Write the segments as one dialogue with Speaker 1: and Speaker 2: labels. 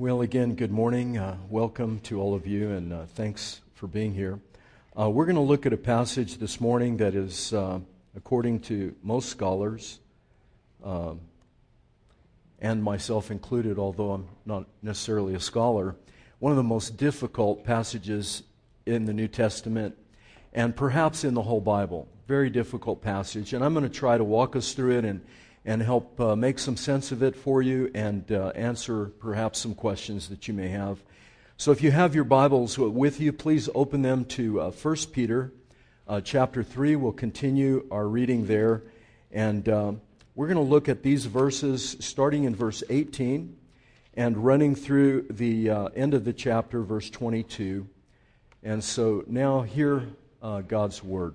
Speaker 1: Well, again, good morning. Uh, welcome to all of you, and uh, thanks for being here. Uh, we're going to look at a passage this morning that is, uh, according to most scholars, um, and myself included, although I'm not necessarily a scholar, one of the most difficult passages in the New Testament and perhaps in the whole Bible. Very difficult passage, and I'm going to try to walk us through it and and help uh, make some sense of it for you and uh, answer perhaps some questions that you may have. So if you have your Bibles with you, please open them to uh, 1 Peter uh, chapter 3. We'll continue our reading there. And um, we're going to look at these verses starting in verse 18 and running through the uh, end of the chapter, verse 22. And so now hear uh, God's word.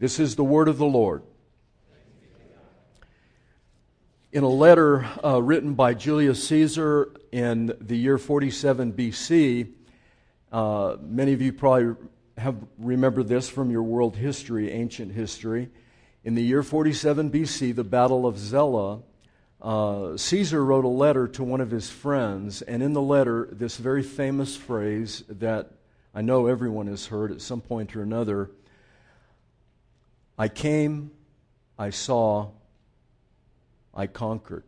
Speaker 1: This is the word of the Lord. In a letter uh, written by Julius Caesar in the year 47 BC, uh, many of you probably have remembered this from your world history, ancient history. In the year 47 BC, the Battle of Zela, uh, Caesar wrote a letter to one of his friends, and in the letter, this very famous phrase that I know everyone has heard at some point or another I came, I saw, I conquered.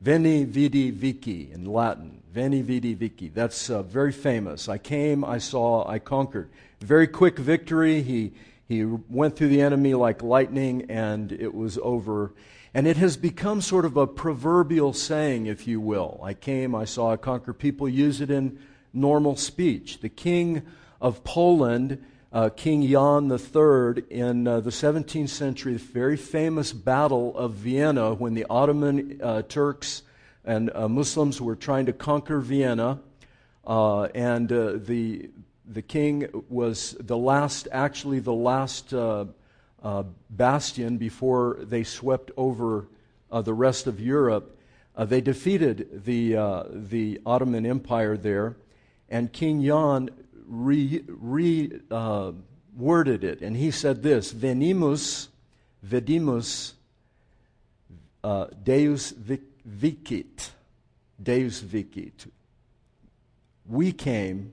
Speaker 1: Veni vidi vici in Latin. Veni vidi vici. That's uh, very famous. I came, I saw, I conquered. Very quick victory. He, he went through the enemy like lightning and it was over. And it has become sort of a proverbial saying, if you will. I came, I saw, I conquered. People use it in normal speech. The king of Poland uh, King Jan III in uh, the 17th century, the very famous Battle of Vienna, when the Ottoman uh, Turks and uh, Muslims were trying to conquer Vienna, uh, and uh, the the king was the last, actually the last bastion before they swept over the rest of Europe. they defeated the the Ottoman Empire there, and King Jan re, re uh, worded it, and he said this Venimus, vidimus, uh, Deus vicit. Deus vicit. We came,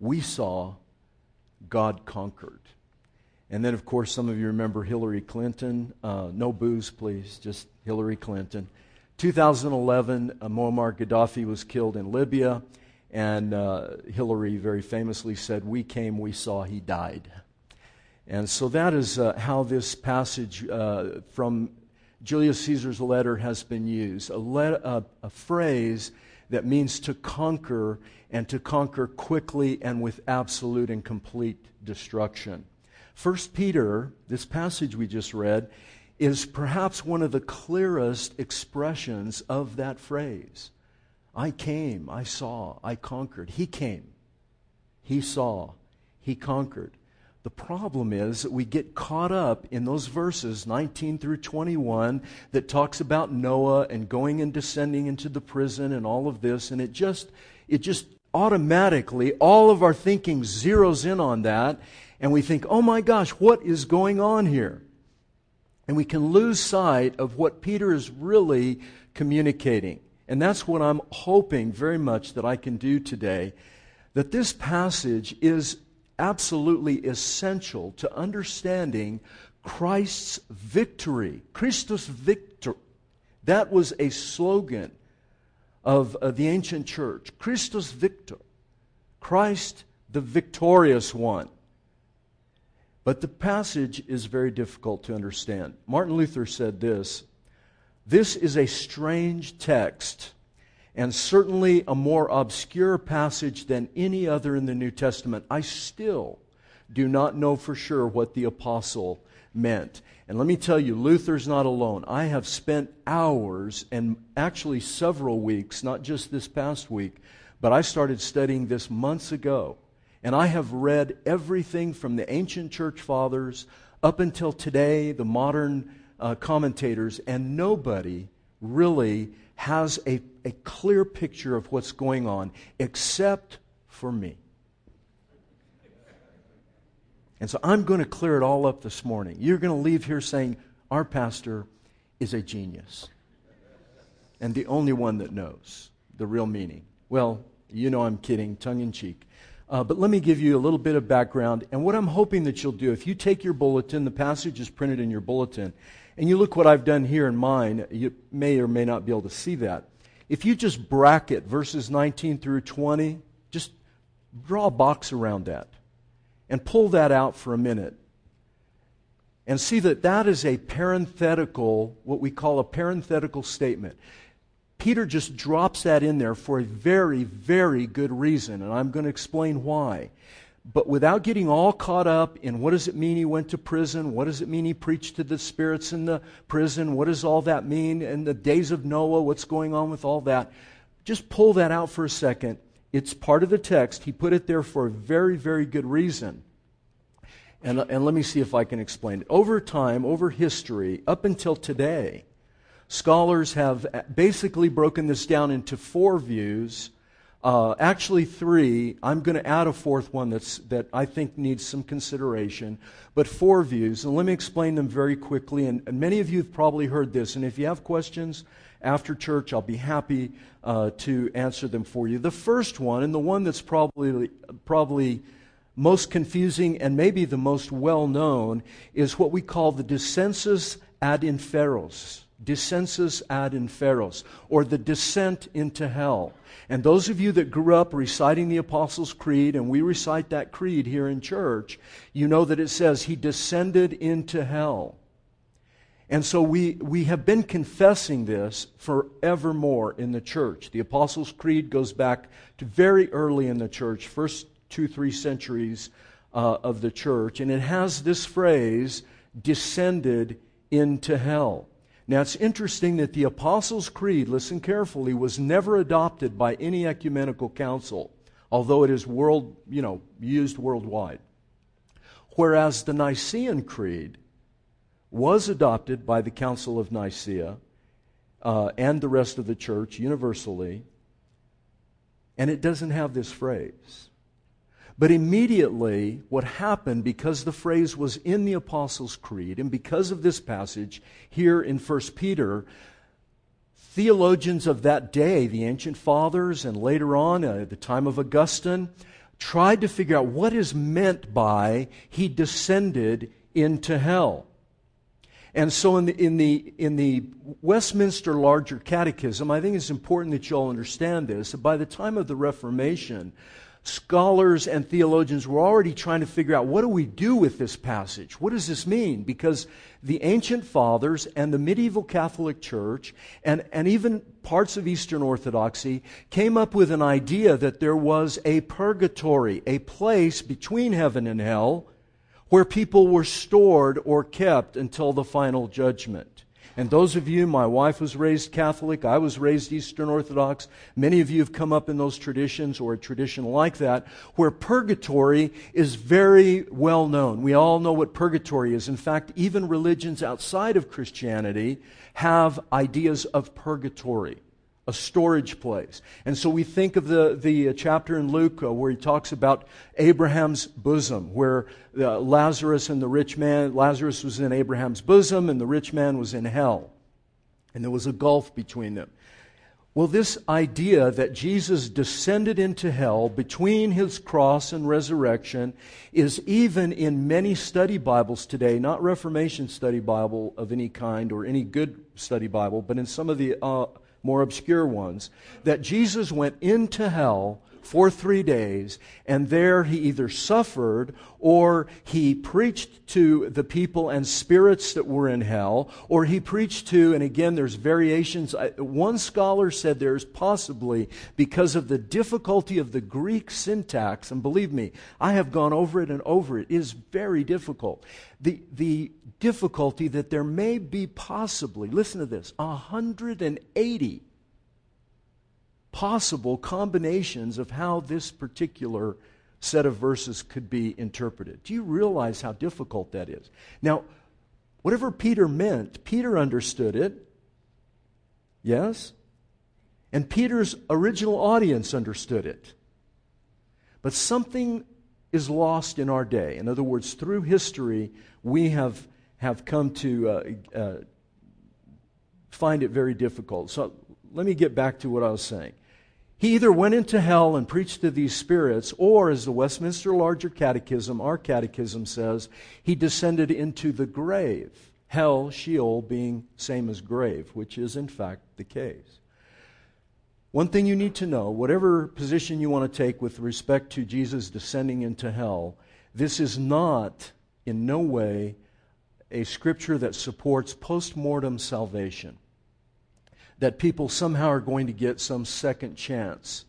Speaker 1: we saw, God conquered. And then, of course, some of you remember Hillary Clinton. Uh, no boos, please, just Hillary Clinton. 2011, uh, Muammar Gaddafi was killed in Libya. And uh, Hillary very famously said, We came, we saw, he died. And so that is uh, how this passage uh, from Julius Caesar's letter has been used a, a, a phrase that means to conquer and to conquer quickly and with absolute and complete destruction. First Peter, this passage we just read, is perhaps one of the clearest expressions of that phrase. I came, I saw, I conquered. He came, he saw, he conquered. The problem is that we get caught up in those verses 19 through 21 that talks about Noah and going and descending into the prison and all of this and it just it just automatically all of our thinking zeroes in on that and we think, "Oh my gosh, what is going on here?" And we can lose sight of what Peter is really communicating. And that's what I'm hoping very much that I can do today. That this passage is absolutely essential to understanding Christ's victory. Christus Victor. That was a slogan of, of the ancient church. Christus Victor. Christ, the victorious one. But the passage is very difficult to understand. Martin Luther said this This is a strange text, and certainly a more obscure passage than any other in the New Testament. I still do not know for sure what the apostle meant. And let me tell you, Luther's not alone. I have spent hours and actually several weeks, not just this past week, but I started studying this months ago. And I have read everything from the ancient church fathers up until today, the modern uh, commentators, and nobody really has a, a clear picture of what's going on except for me. And so I'm going to clear it all up this morning. You're going to leave here saying, Our pastor is a genius. And the only one that knows the real meaning. Well, you know I'm kidding, tongue in cheek. Uh, but let me give you a little bit of background. And what I'm hoping that you'll do, if you take your bulletin, the passage is printed in your bulletin, and you look what I've done here in mine, you may or may not be able to see that. If you just bracket verses 19 through 20, just draw a box around that and pull that out for a minute and see that that is a parenthetical, what we call a parenthetical statement. Peter just drops that in there for a very, very good reason, and I'm going to explain why. But without getting all caught up in what does it mean he went to prison? What does it mean he preached to the spirits in the prison? What does all that mean? in the days of Noah, what's going on with all that? Just pull that out for a second it's part of the text. He put it there for a very, very good reason. And, and let me see if I can explain it. Over time, over history, up until today, scholars have basically broken this down into four views. Uh, actually, three. I'm going to add a fourth one that's, that I think needs some consideration, but four views. And let me explain them very quickly. And, and many of you have probably heard this. And if you have questions, after church. I'll be happy uh, to answer them for you. The first one, and the one that's probably, probably most confusing and maybe the most well known, is what we call the descensus ad inferos. Descensus ad inferos, or the descent into hell. And those of you that grew up reciting the Apostles' Creed, and we recite that creed here in church, you know that it says, He descended into hell. And so we, we have been confessing this forevermore in the church. The Apostles' Creed goes back to very early in the church, first two, three centuries uh, of the church, and it has this phrase, descended into hell. Now it's interesting that the Apostles' Creed, listen carefully, was never adopted by any ecumenical council, although it is world, you know, used worldwide. Whereas the Nicene Creed, was adopted by the Council of Nicaea uh, and the rest of the church universally, and it doesn't have this phrase. But immediately, what happened, because the phrase was in the Apostles' Creed, and because of this passage here in 1 Peter, theologians of that day, the ancient fathers, and later on, uh, the time of Augustine, tried to figure out what is meant by he descended into hell. And so in the, in the, in the Westminster Larger Catechism, I think it's important that you all understand this. By the time of the Reformation, scholars and theologians were already trying to figure out what do we do with this passage? What does this mean? Because the ancient fathers and the medieval Catholic Church and, and even parts of Eastern Orthodoxy came up with an idea that there was a purgatory, a place between heaven and hell where people were stored or kept until the final judgment. And those of you, my wife was raised Catholic, I was raised Eastern Orthodox. Many of you have come up in those traditions or a tradition like that, where purgatory is very well known. We all know what purgatory is. In fact, even religions outside of Christianity have ideas of purgatory a storage place. And so we think of the, the chapter in Luke uh, where he talks about Abraham's bosom, where uh, Lazarus and the rich man, Lazarus was in Abraham's bosom and the rich man was in hell. And there was a gulf between them. Well, this idea that Jesus descended into hell between his cross and resurrection is even in many study Bibles today, not Reformation study Bible of any kind or any good study Bible, but in some of the uh, more obscure ones, that Jesus went into hell for three days, and there he either suffered or he preached to the people and spirits that were in hell, or he preached to, and again, there's variations. One scholar said there's possibly, because of the difficulty of the Greek syntax, and believe me, I have gone over it and over it, it is very difficult. The, the difficulty that there may be possibly, listen to this, 180 possible combinations of how this particular set of verses could be interpreted. Do you realize how difficult that is? Now, whatever Peter meant, Peter understood it. Yes? And Peter's original audience understood it. But something is lost in our day. In other words, through history, we have, have come to uh, uh, find it very difficult. So let me get back to what I was saying. He either went into hell and preached to these spirits, or, as the Westminster Larger Catechism, our catechism says, he descended into the grave. Hell, Sheol, being same as grave, which is in fact the case. One thing you need to know whatever position you want to take with respect to Jesus descending into hell, this is not in no way a scripture that supports post mortem salvation that people somehow are going to get some second chance.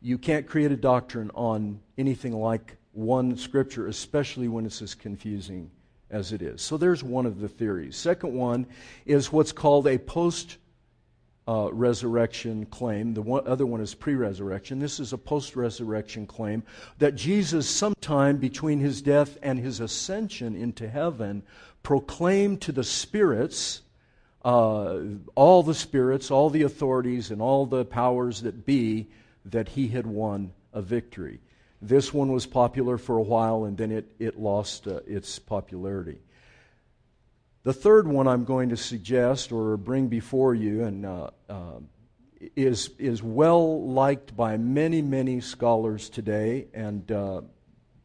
Speaker 1: You can't create a doctrine on anything like one scripture, especially when it's as confusing as it is. So there's one of the theories. Second one is what's called a post uh, resurrection claim. The one, other one is pre resurrection. This is a post resurrection claim that Jesus, sometime between his death and his ascension into heaven, proclaimed to the spirits uh, all the spirits, all the authorities, and all the powers that be that he had won a victory. This one was popular for a while and then it, it lost uh, its popularity. The third one I'm going to suggest or bring before you and uh, uh, is, is well liked by many, many scholars today and uh,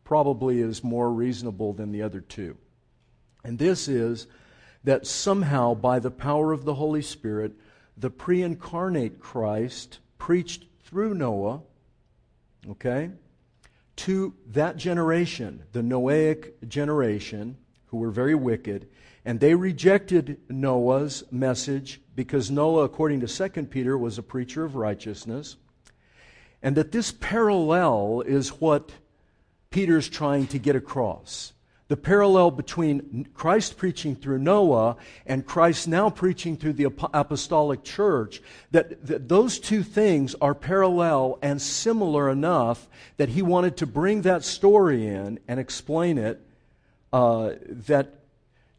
Speaker 1: probably is more reasonable than the other two. And this is that somehow, by the power of the Holy Spirit, the pre incarnate Christ preached through Noah, okay, to that generation, the Noahic generation, who were very wicked, and they rejected Noah's message because Noah, according to 2 Peter, was a preacher of righteousness. And that this parallel is what Peter's trying to get across the parallel between Christ preaching through Noah and Christ now preaching through the apostolic church, that, that, those two things are parallel and similar enough that he wanted to bring that story in and explain it. Uh, that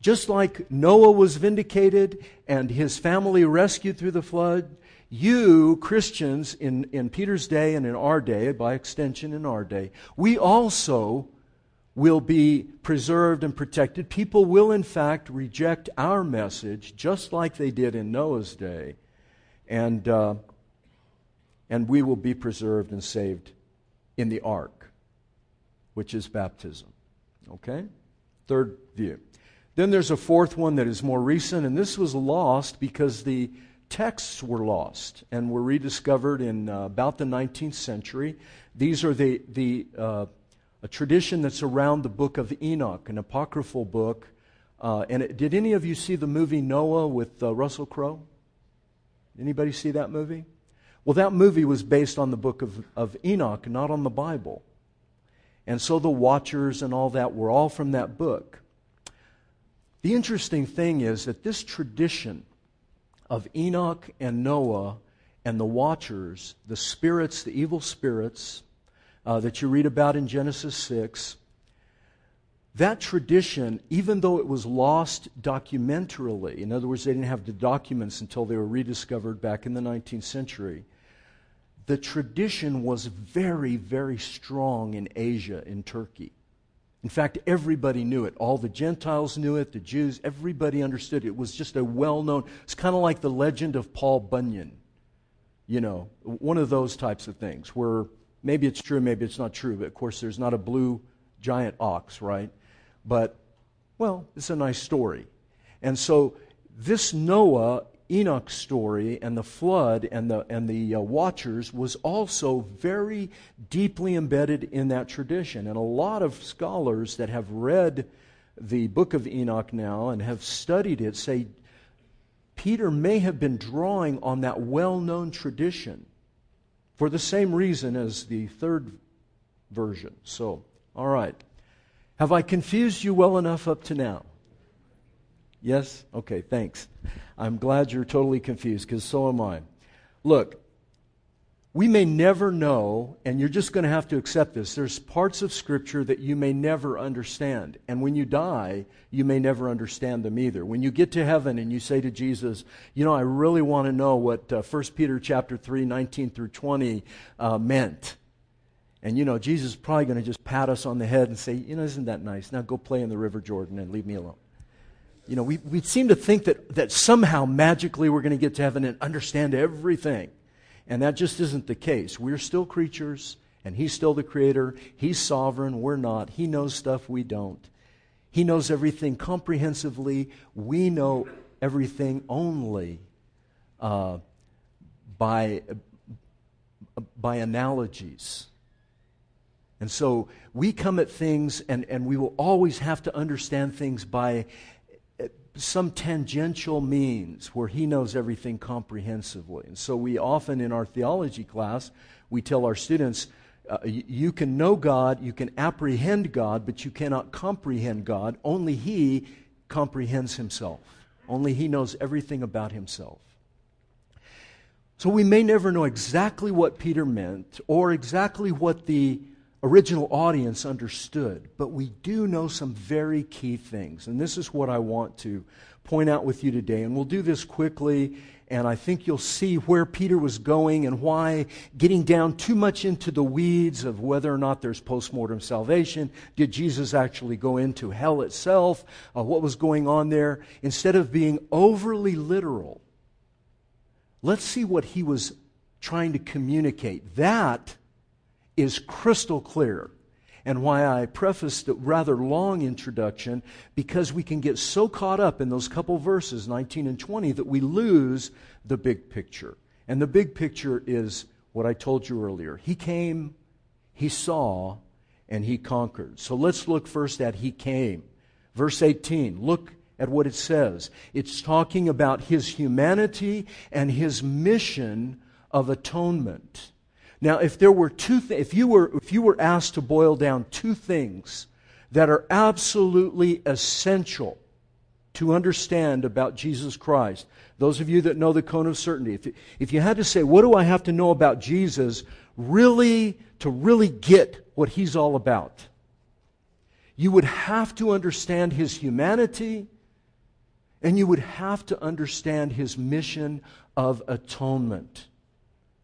Speaker 1: just like Noah was vindicated and his family rescued through the flood, you, Christians, in, in Peter's day and in our day, by extension in our day, we also will be preserved and protected. People will, in fact, reject our message just like they did in Noah's day, and, uh, and we will be preserved and saved in the ark, which is baptism. Okay? Third view. Then there's a fourth one that is more recent, and this was lost because the texts were lost and were rediscovered in uh, about the 19th century. These are the, the uh, a tradition that's around the book of Enoch, an apocryphal book. Uh, and it, did any of you see the movie Noah with uh, Russell Crowe? Anybody see that movie? Well, that movie was based on the book of, of Enoch, not on the Bible. And so the Watchers and all that were all from that book. The interesting thing is that this tradition of Enoch and Noah and the Watchers, the spirits, the evil spirits, uh, that you read about in Genesis 6, that tradition, even though it was lost documentarily, in other words, they didn't have the documents until they were rediscovered back in the 19th century, the tradition was very, very strong in Asia, in Turkey. In fact, everybody knew it. All the Gentiles knew it, the Jews, everybody understood it. It was just a well known, it's kind of like the legend of Paul Bunyan. You know, one of those types of things where Maybe it's true, maybe it's not true. But of course, there's not a blue giant ox, right? But, well, it's a nice story. And so, this Noah, Enoch story and the flood and the, and the uh, watchers was also very deeply embedded in that tradition. And a lot of scholars that have read the book of Enoch now and have studied it say Peter may have been drawing on that well known tradition for the same reason as the third version. So, all right. Have I confused you well enough up to now? Yes? Okay, thanks. I'm glad you're totally confused because so am I. Look, we may never know, and you're just going to have to accept this. There's parts of Scripture that you may never understand. And when you die, you may never understand them either. When you get to heaven and you say to Jesus, You know, I really want to know what uh, 1 Peter chapter 3, 19 through 20 uh, meant. And, you know, Jesus is probably going to just pat us on the head and say, You know, isn't that nice? Now go play in the River Jordan and leave me alone. You know, we, we seem to think that, that somehow magically we're going to get to heaven and understand everything. And that just isn't the case. We're still creatures, and He's still the Creator. He's sovereign, we're not. He knows stuff we don't. He knows everything comprehensively. We know everything only uh, by, by analogies. And so we come at things, and, and we will always have to understand things by some tangential means where he knows everything comprehensively. And so we often in our theology class, we tell our students, uh, you can know God, you can apprehend God, but you cannot comprehend God. Only He comprehends Himself. Only He knows everything about Himself. So we may never know exactly what Peter meant or exactly what the original audience understood, but we do know some very key things. And this is what I want to point out with you today. And we'll do this quickly, and I think you'll see where Peter was going and why getting down too much into the weeds of whether or not there's postmortem salvation. Did Jesus actually go into hell itself? Uh, what was going on there? Instead of being overly literal, let's see what he was trying to communicate. That is crystal clear. And why I prefaced a rather long introduction, because we can get so caught up in those couple verses, 19 and 20, that we lose the big picture. And the big picture is what I told you earlier. He came, he saw, and he conquered. So let's look first at he came. Verse 18, look at what it says. It's talking about his humanity and his mission of atonement. Now, if there were two th- if you were if you were asked to boil down two things that are absolutely essential to understand about Jesus Christ, those of you that know the cone of certainty, if, if you had to say, what do I have to know about Jesus really to really get what he's all about? You would have to understand his humanity and you would have to understand his mission of atonement.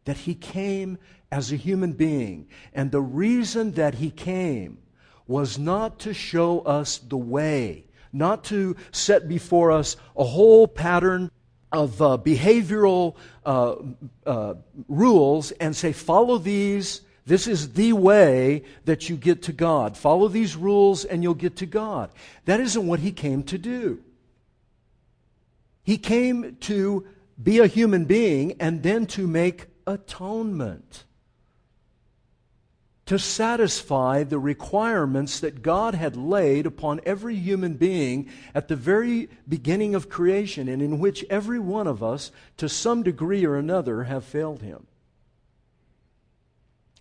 Speaker 1: That he came as a human being. And the reason that he came was not to show us the way, not to set before us a whole pattern of uh, behavioral uh, uh, rules and say, follow these. This is the way that you get to God. Follow these rules and you'll get to God. That isn't what he came to do. He came to be a human being and then to make atonement to satisfy the requirements that God had laid upon every human being at the very beginning of creation, and in which every one of us, to some degree or another, have failed Him.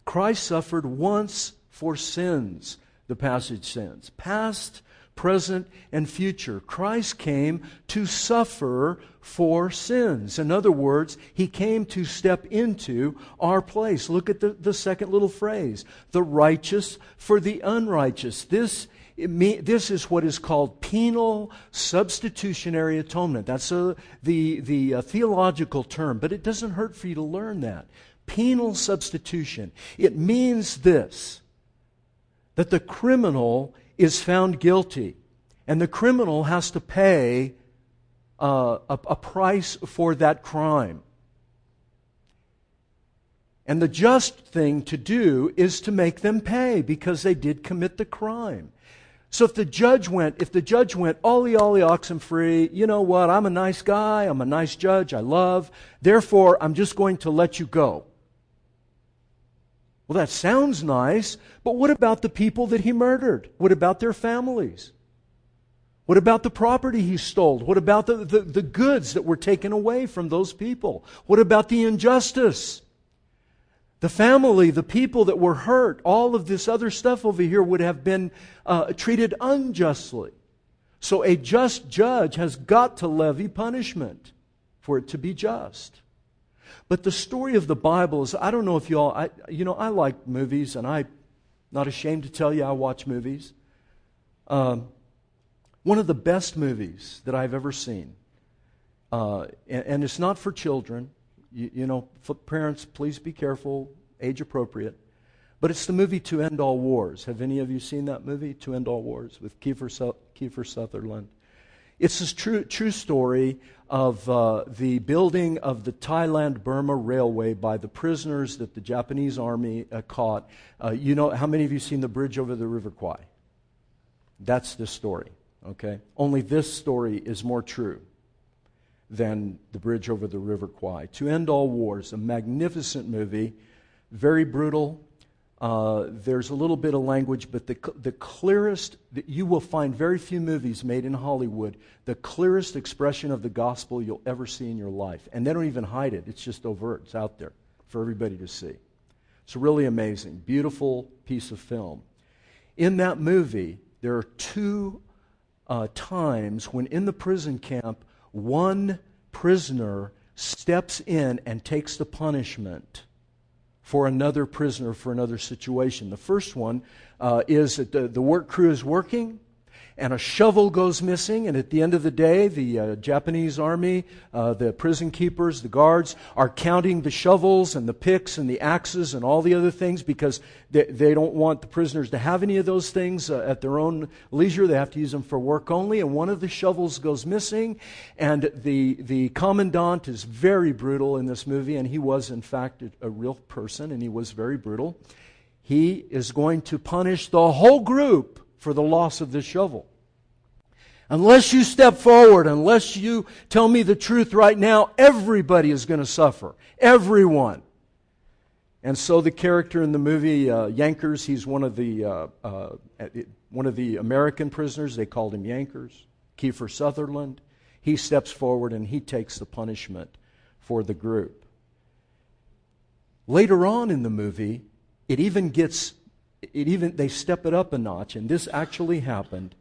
Speaker 1: Christ suffered once for sins, the passage says, past, present, and future. Christ came to suffer for sins. In other words, he came to step into our place. Look at the, the second little phrase the righteous for the unrighteous. This this is what is called penal substitutionary atonement. That's a, the, the uh, theological term, but it doesn't hurt for you to learn that. Penal substitution. It means this that the criminal is found guilty, and the criminal has to pay uh, a, a price for that crime. And the just thing to do is to make them pay because they did commit the crime. So if the judge went, if the judge went, ollie ollie oxen free, you know what, I'm a nice guy, I'm a nice judge, I love, therefore I'm just going to let you go. Well, that sounds nice, but what about the people that he murdered? What about their families? What about the property he stole? What about the, the, the, goods that were taken away from those people? What about the injustice? The family, the people that were hurt, all of this other stuff over here would have been uh, treated unjustly. So a just judge has got to levy punishment for it to be just. But the story of the Bible is I don't know if y'all, I, you know, I like movies, and I'm not ashamed to tell you I watch movies. Um, one of the best movies that I've ever seen. Uh, and, and, it's not for children. You, you know, parents, please be careful, age appropriate. But it's the movie To End All Wars. Have any of you seen that movie, To End All Wars, with Kiefer, Kiefer Sutherland? It's a true, true story of uh, the building of the Thailand Burma Railway by the prisoners that the Japanese army uh, caught. Uh, you know, how many of you seen the bridge over the River Kwai? That's the story. Okay? Only this story is more true than The Bridge Over the River Kwai. To End All Wars, a magnificent movie, very brutal. Uh, there's a little bit of language, but the, the clearest, that you will find very few movies made in Hollywood, the clearest expression of the gospel you'll ever see in your life. And they don't even hide it, it's just overt, it's out there for everybody to see. It's really amazing, beautiful piece of film. In that movie, there are two uh, times when in the prison camp, one prisoner steps in and takes the punishment for another prisoner for another situation. The first one uh, is that the, the work crew is working and a shovel goes missing. And at the end of the day, the uh, Japanese army, uh, the prison keepers, the guards are counting the shovels and the picks and the axes and all the other things because they, they don't want the prisoners to have any of those things uh, at their own leisure. They have to use them for work only. And one of the shovels goes missing. And the, the commandant is very brutal in this movie. And he was, in fact, a, a real person and he was very brutal. He is going to punish the whole group for the loss of this shovel. Unless you step forward, unless you tell me the truth right now, everybody is going to suffer. Everyone. And so the character in the movie uh, Yankers, he's one of the uh, uh, one of the American prisoners. They called him Yankers. Kiefer Sutherland. He steps forward and he takes the punishment for the group. Later on in the movie, it even gets it even they step it up a notch, and this actually happened.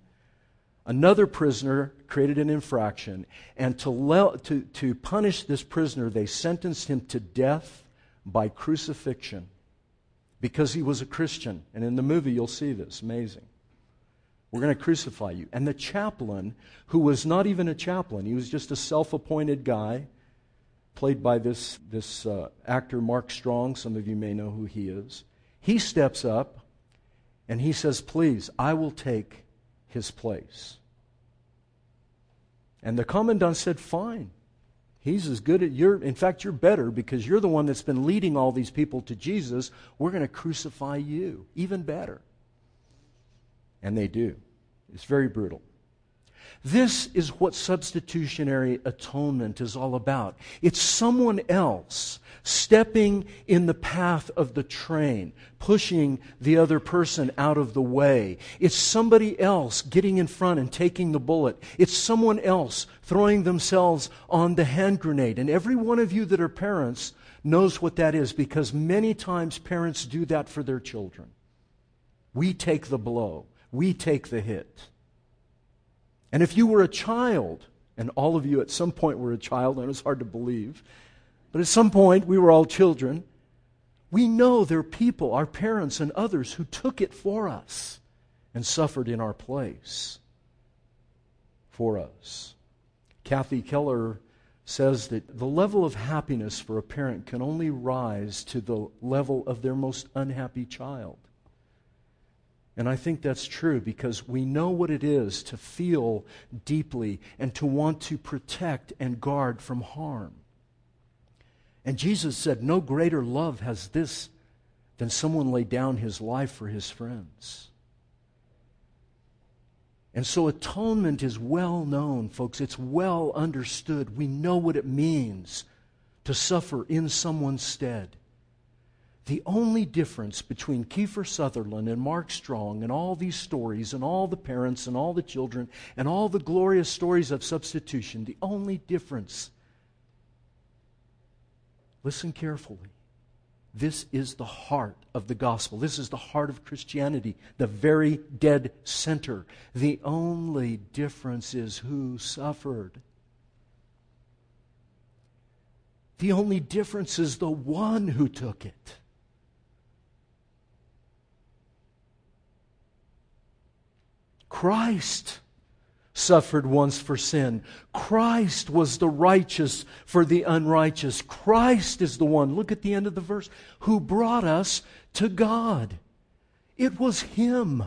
Speaker 1: Another prisoner created an infraction, and to, le- to, to punish this prisoner, they sentenced him to death by crucifixion because he was a Christian. And in the movie, you'll see this. Amazing. We're going to crucify you. And the chaplain, who was not even a chaplain, he was just a self appointed guy, played by this, this uh, actor Mark Strong. Some of you may know who he is. He steps up and he says, Please, I will take his place. And the commandant said, Fine. He's as good at you're in fact you're better because you're the one that's been leading all these people to Jesus. We're going to crucify you. Even better. And they do. It's very brutal. This is what substitutionary atonement is all about. It's someone else stepping in the path of the train, pushing the other person out of the way. It's somebody else getting in front and taking the bullet. It's someone else throwing themselves on the hand grenade. And every one of you that are parents knows what that is because many times parents do that for their children. We take the blow, we take the hit. And if you were a child, and all of you at some point were a child, and it's hard to believe, but at some point we were all children, we know there are people, our parents and others, who took it for us and suffered in our place for us. Kathy Keller says that the level of happiness for a parent can only rise to the level of their most unhappy child. And I think that's true because we know what it is to feel deeply and to want to protect and guard from harm. And Jesus said, No greater love has this than someone lay down his life for his friends. And so atonement is well known, folks. It's well understood. We know what it means to suffer in someone's stead. The only difference between Kiefer Sutherland and Mark Strong and all these stories and all the parents and all the children and all the glorious stories of substitution, the only difference, listen carefully, this is the heart of the gospel. This is the heart of Christianity, the very dead center. The only difference is who suffered. The only difference is the one who took it. Christ suffered once for sin. Christ was the righteous for the unrighteous. Christ is the one, look at the end of the verse, who brought us to God. It was Him.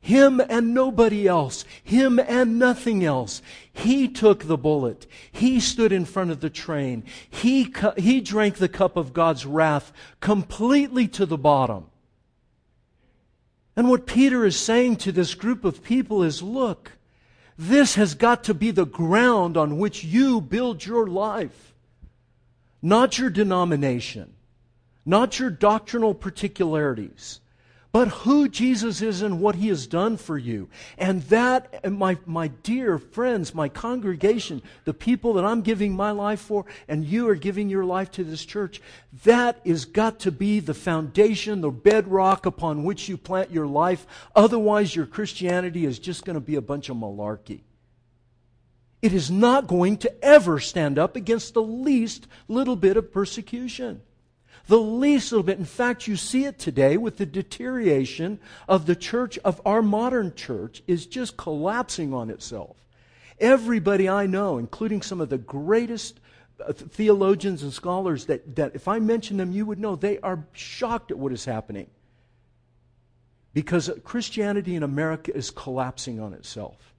Speaker 1: Him and nobody else. Him and nothing else. He took the bullet. He stood in front of the train. He, he drank the cup of God's wrath completely to the bottom. And what Peter is saying to this group of people is look, this has got to be the ground on which you build your life. Not your denomination, not your doctrinal particularities, but who Jesus is and what he has done for you. And that, my, my dear friends, my congregation, the people that I'm giving my life for, and you are giving your life to this church, that is got to be the foundation, the bedrock upon which you plant your life. Otherwise, your Christianity is just going to be a bunch of malarkey. It is not going to ever stand up against the least little bit of persecution the least little bit. In fact, you see it today with the deterioration of the church, of our modern church, is just collapsing on itself. Everybody I know, including some of the greatest uh, theologians and scholars that, that if I mention them, you would know they are shocked at what is happening. Because Christianity in America is collapsing on itself.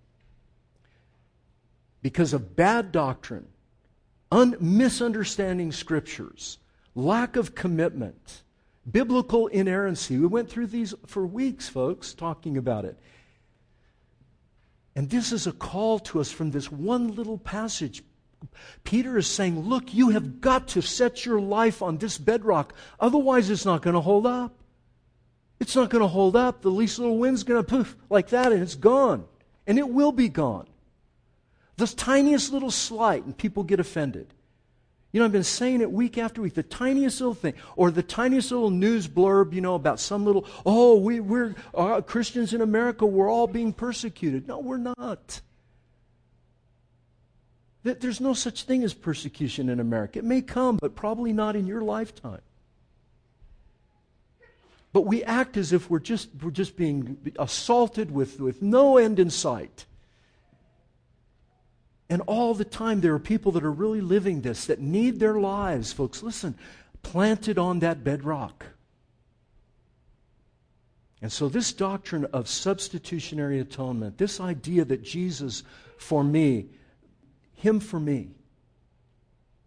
Speaker 1: Because of bad doctrine, un- misunderstanding scriptures, lack of commitment, biblical inerrancy. We went through these for weeks, folks, talking about it. And this is a call to us from this one little passage. Peter is saying, Look, you have got to set your life on this bedrock. Otherwise, it's not going to hold up. It's not going to hold up. The least little wind's going to poof like that, and it's gone. And it will be gone. The tiniest little slight, and people get offended. You know, I've been saying it week after week. The tiniest little thing, or the tiniest little news blurb, you know, about some little, oh, we, we're uh, Christians in America, we're all being persecuted. No, we're not. There's no such thing as persecution in America. It may come, but probably not in your lifetime. But we act as if we're just, we're just being assaulted with, with no end in sight. And all the time, there are people that are really living this, that need their lives, folks, listen, planted on that bedrock. And so, this doctrine of substitutionary atonement, this idea that Jesus for me, Him for me,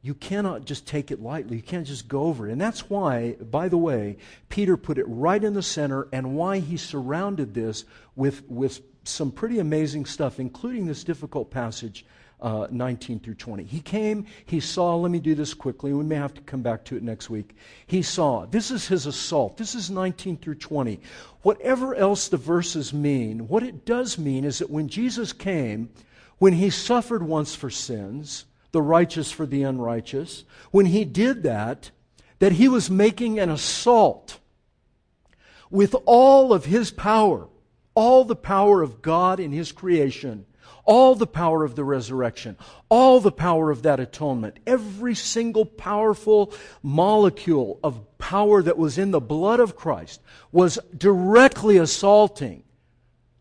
Speaker 1: you cannot just take it lightly. You can't just go over it. And that's why, by the way, Peter put it right in the center and why he surrounded this with, with some pretty amazing stuff, including this difficult passage uh, 19 through 20. He came, he saw, let me do this quickly, we may have to come back to it next week. He saw, this is his assault. This is 19 through 20. Whatever else the verses mean, what it does mean is that when Jesus came, when he suffered once for sins, the righteous for the unrighteous, when he did that, that he was making an assault with all of his power, all the power of God in his creation all the power of the resurrection, all the power of that atonement, every single powerful molecule of power that was in the blood of Christ was directly assaulting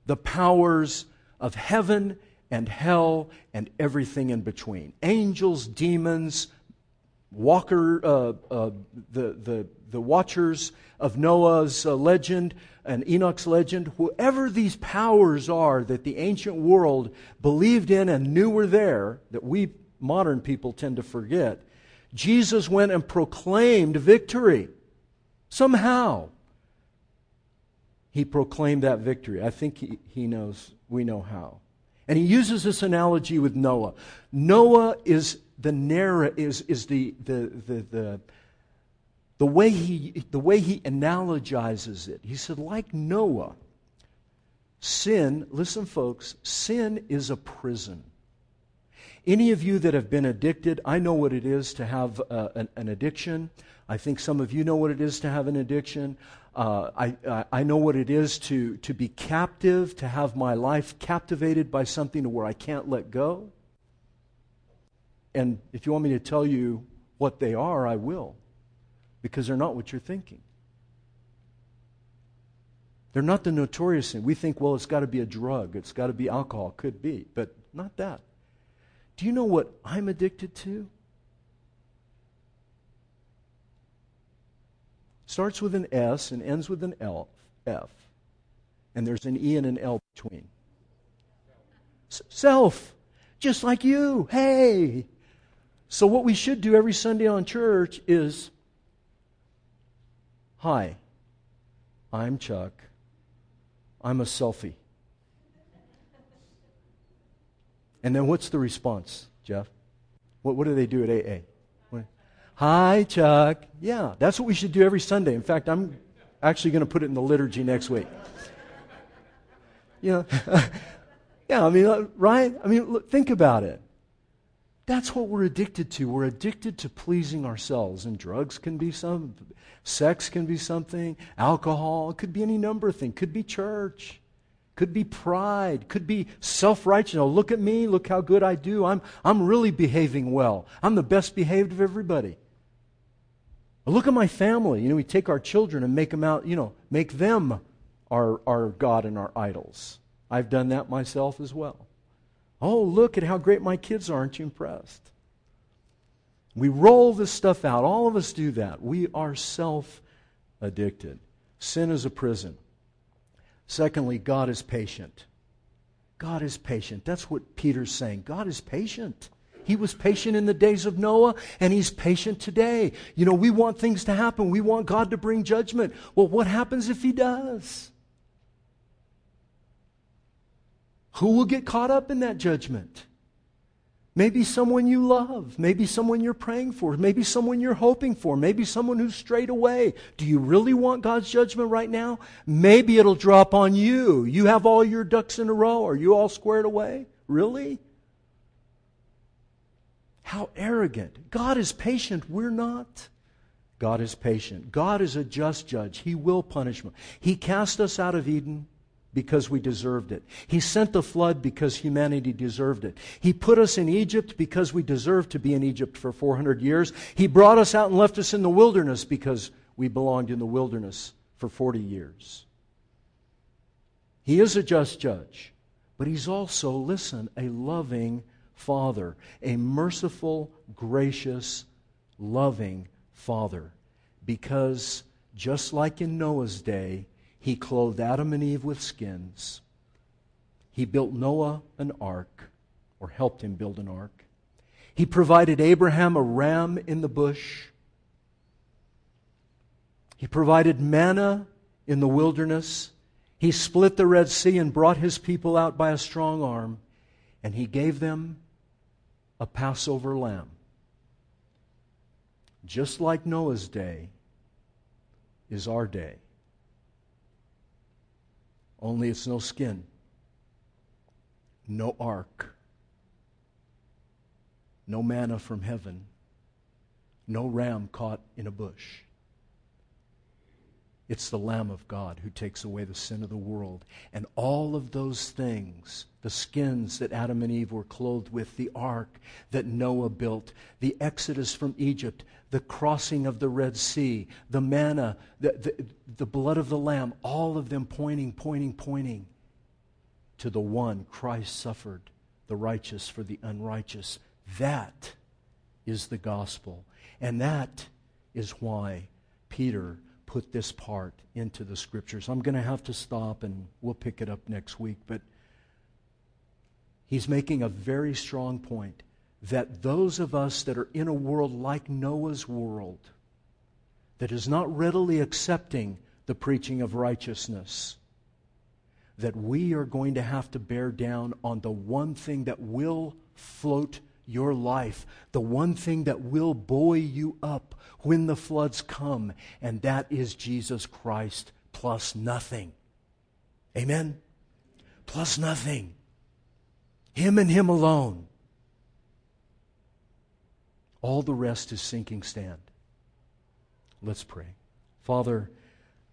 Speaker 1: the powers of heaven and hell and everything in between. Angels, demons, walker, uh, uh, the, the, the watchers of Noah's uh, legend and Enoch's legend, whoever these powers are that the ancient world believed in and knew were there, that we modern people tend to forget, Jesus went and proclaimed victory. Somehow. he proclaimed that victory. I think he, he knows, we know how. And he uses this analogy with Noah. Noah is the narr- is, is the, the, the, the, the, way he, the way he analogizes it. He said, like Noah, sin, listen, folks, sin is a prison. Any of you that have been addicted, I know what it is to have uh, an, an, addiction. I think some of you know what it is to have an addiction. Uh, I, I know what it is to, to be captive, to have my life captivated by something to where I can't let go. And if you want me to tell you what they are, I will, because they're not what you're thinking. They're not the notorious sin. We think, well, it's got to be a drug, it's got to be alcohol, could be, but not that. Do you know what I'm addicted to? Starts with an S and ends with an L, F. And there's an E and an L between. S- self, just like you. Hey. So, what we should do every Sunday on church is Hi, I'm Chuck. I'm a selfie. And then what's the response, Jeff? What, what do they do at AA? Hi, Chuck. Yeah, that's what we should do every Sunday. In fact, I'm actually going to put it in the liturgy next week. You know, yeah, I mean, uh, right? I mean, look, think about it. That's what we're addicted to. We're addicted to pleasing ourselves. And drugs can be some, sex can be something, alcohol, it could be any number of things, could be church. Could be pride, could be self righteousness. Look at me, look how good I do. I'm, I'm really behaving well. I'm the best behaved of everybody. Look at my family. You know, we take our children and make them out, you know, make them our, our God and our idols. I've done that myself as well. Oh, look at how great my kids are. Aren't you impressed? We roll this stuff out. All of us do that. We are self addicted. Sin is a prison. Secondly, God is patient. God is patient. That's what Peter's saying. God is patient. He was patient in the days of Noah, and he's patient today. You know, we want things to happen. We want God to bring judgment. Well, what happens if he does? Who will get caught up in that judgment? Maybe someone you love. Maybe someone you're praying for. Maybe someone you're hoping for. Maybe someone who's strayed away. Do you really want God's judgment right now? Maybe it'll drop on you. You have all your ducks in a row. Are you all squared away? Really? How arrogant. God is patient. We're not. God is patient. God is a just judge. He will punish. He cast us out of Eden because we deserved it. He sent the flood because humanity deserved it. He put us in Egypt because we deserved to be in Egypt for 400 years. He brought us out and left us in the wilderness because we belonged in the wilderness for 40 years. He is a just judge, but he's also, listen, a loving father, a merciful, gracious, loving father. Because just like in Noah's day, he clothed Adam and Eve with skins. He built Noah an ark, or helped him build an ark. He provided Abraham a ram in the bush. He provided manna in the wilderness. He split the Red Sea and brought his people out by a strong arm. And he gave them a Passover lamb. Just like Noah's day is our day. Only it's no skin, no ark, no manna from heaven, no ram caught in a bush. It's the Lamb of God who takes away the sin of the world. And all of those things, the skins that Adam and Eve were clothed with, the ark that Noah built, the exodus from Egypt, the crossing of the Red Sea, the manna, the, the, the blood of the Lamb, all of them pointing, pointing, pointing to the one Christ suffered, the righteous for the unrighteous. That is the gospel. And that is why Peter put this part into the scriptures. I'm going to have to stop and we'll pick it up next week, but he's making a very strong point that those of us that are in a world like Noah's world, that is not readily accepting the preaching of righteousness, that we are going to have to bear down on the one thing that will float your life, the one thing that will buoy you up when the floods come, and that is Jesus Christ plus nothing. Amen? Plus nothing. Him and Him alone. All the rest is sinking sand. Let's pray. Father,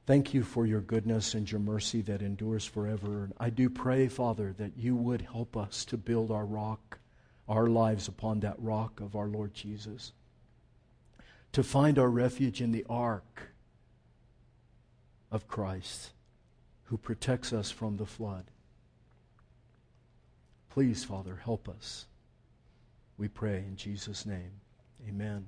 Speaker 1: thank you for your goodness and your mercy that endures forever. And I do pray, Father, that you would help us to build our rock, our lives upon that rock of our Lord Jesus, to find our refuge in the ark of Christ who protects us from the flood. Please, Father, help us. We pray in Jesus' name. Amen.